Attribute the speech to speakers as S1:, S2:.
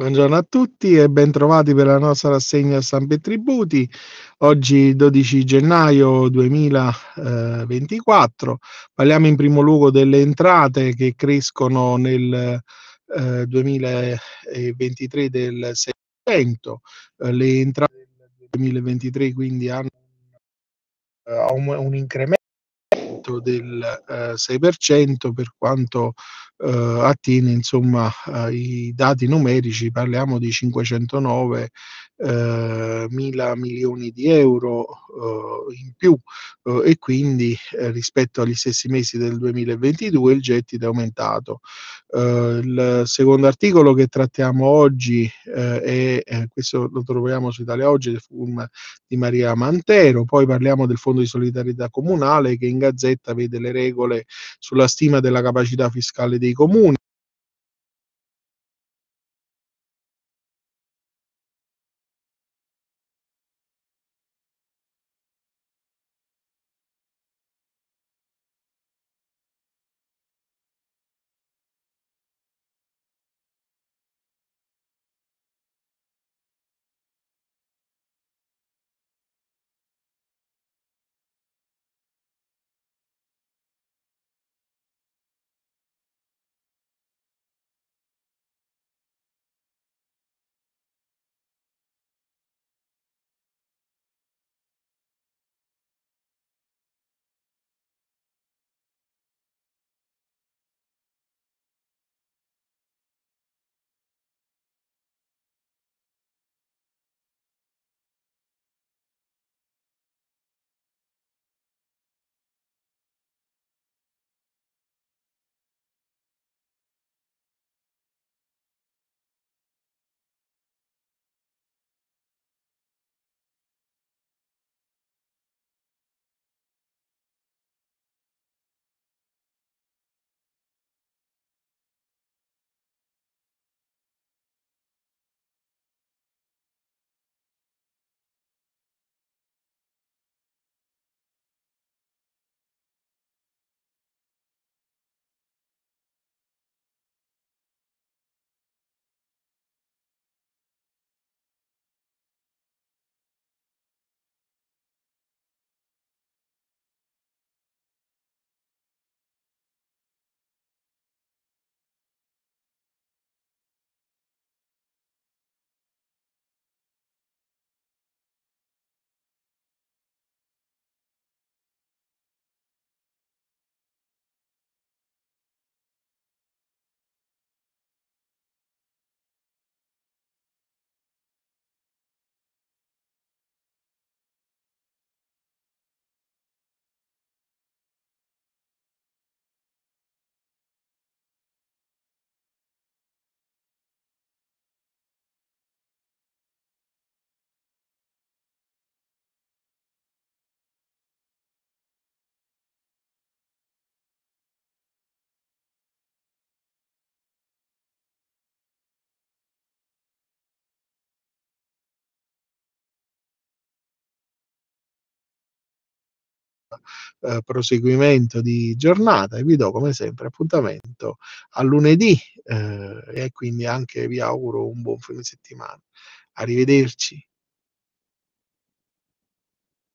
S1: Buongiorno a tutti e bentrovati per la nostra rassegna stampa e tributi. Oggi 12 gennaio 2024. Parliamo in primo luogo delle entrate che crescono nel eh, 2023 del 6%. Eh, le entrate del 2023 quindi hanno uh, un, un incremento del eh, 6% per quanto eh, attiene insomma ai dati numerici, parliamo di 509 eh, mila milioni di euro eh, in più eh, e quindi eh, rispetto agli stessi mesi del 2022 il gettito è aumentato. Eh, il secondo articolo che trattiamo oggi è questo lo troviamo su Italia Oggi del film di Maria Mantero, poi parliamo del Fondo di solidarietà comunale che in Gazzetta vede le regole sulla stima della capacità fiscale dei comuni. Eh, proseguimento di giornata e vi do come sempre appuntamento a lunedì eh, e quindi anche vi auguro un buon fine settimana. Arrivederci.